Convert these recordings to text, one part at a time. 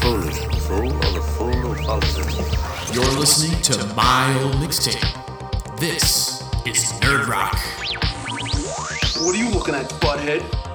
foolish, fool or the fool. You're listening to my old mixtape. This is Nerd Rock. What are you looking at, butthead?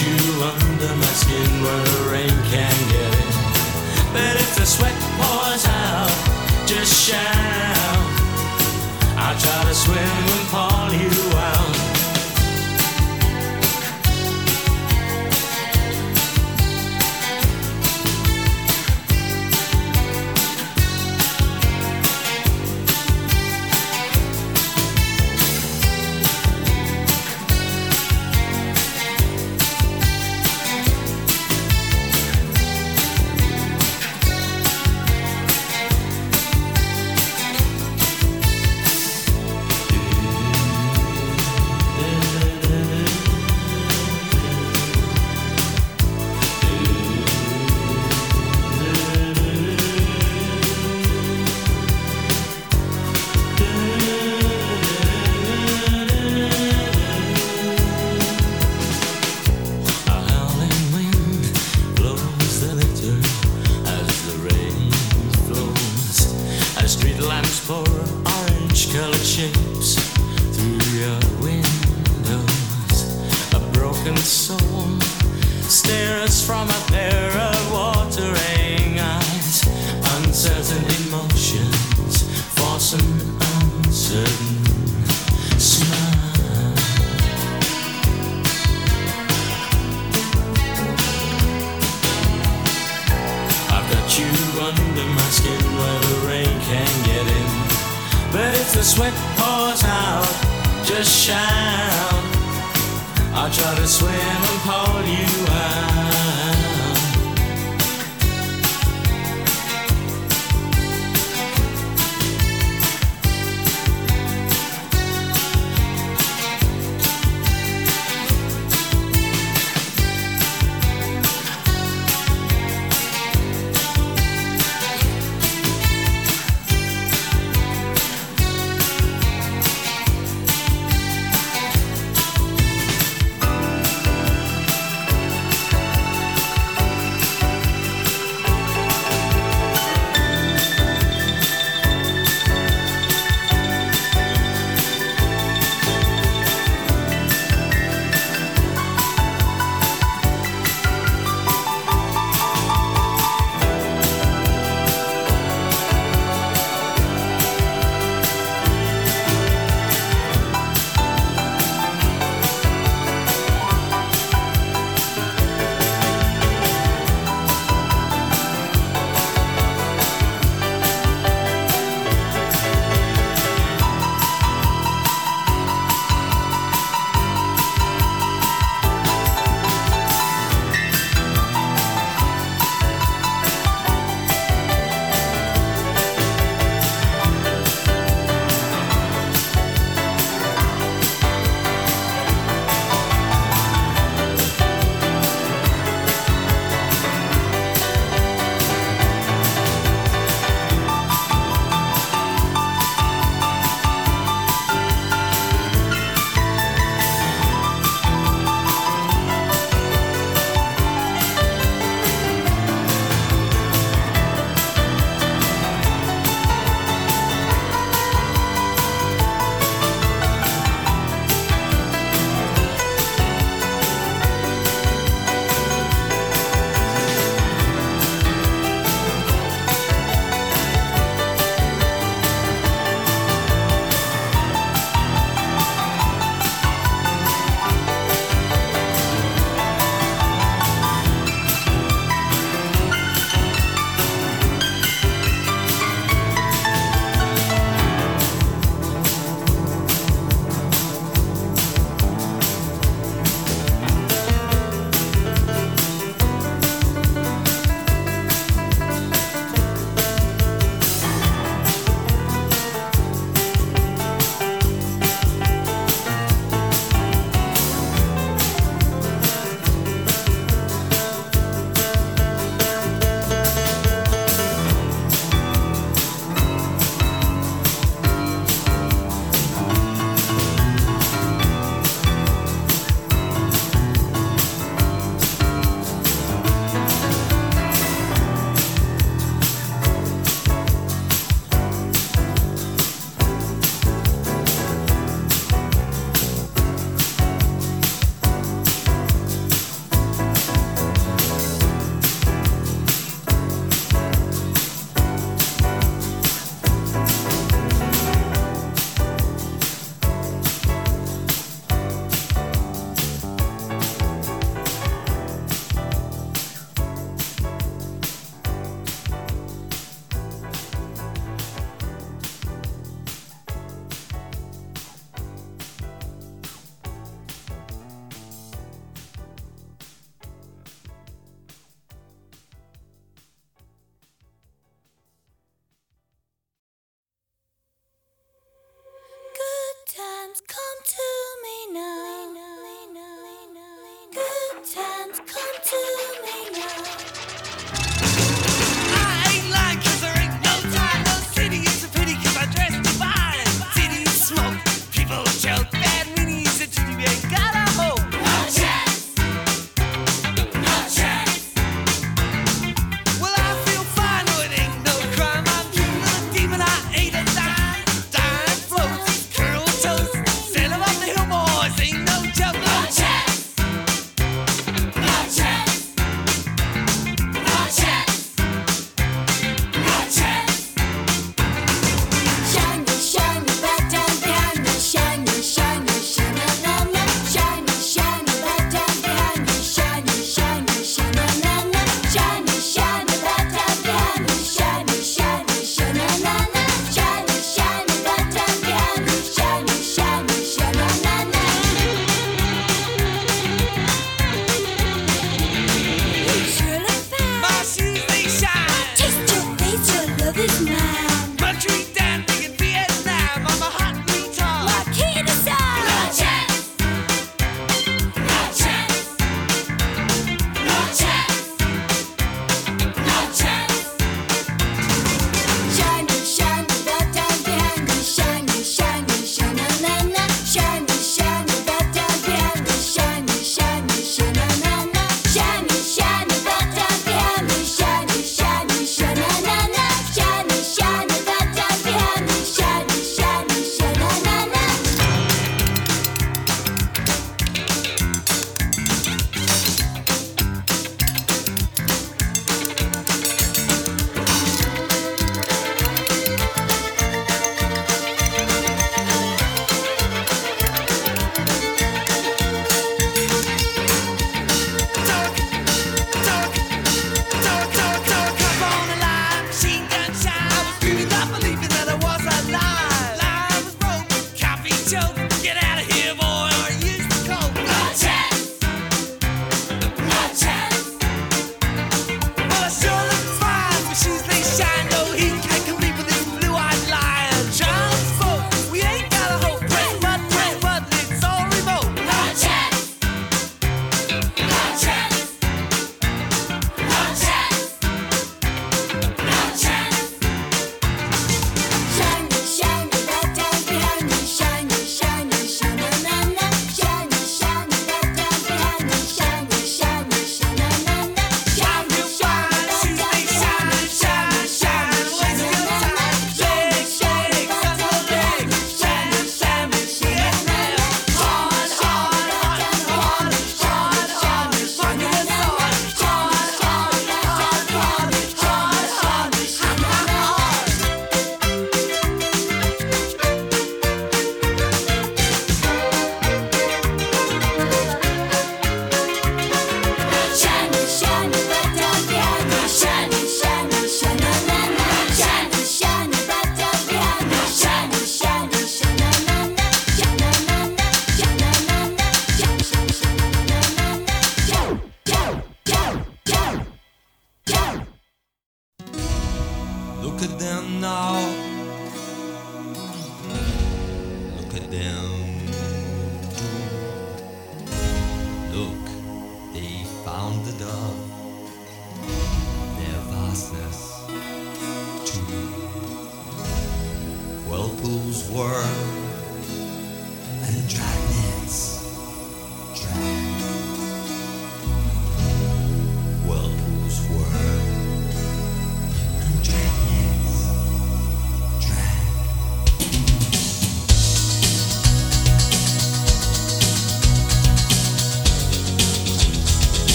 you under my skin where the rain can get in. But if the sweat pours out, just shout. I'll try to swim and pause.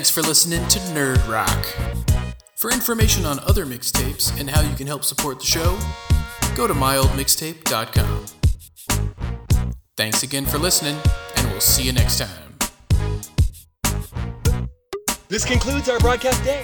Thanks for listening to Nerd Rock. For information on other mixtapes and how you can help support the show, go to mildmixtape.com. Thanks again for listening, and we'll see you next time. This concludes our broadcast day.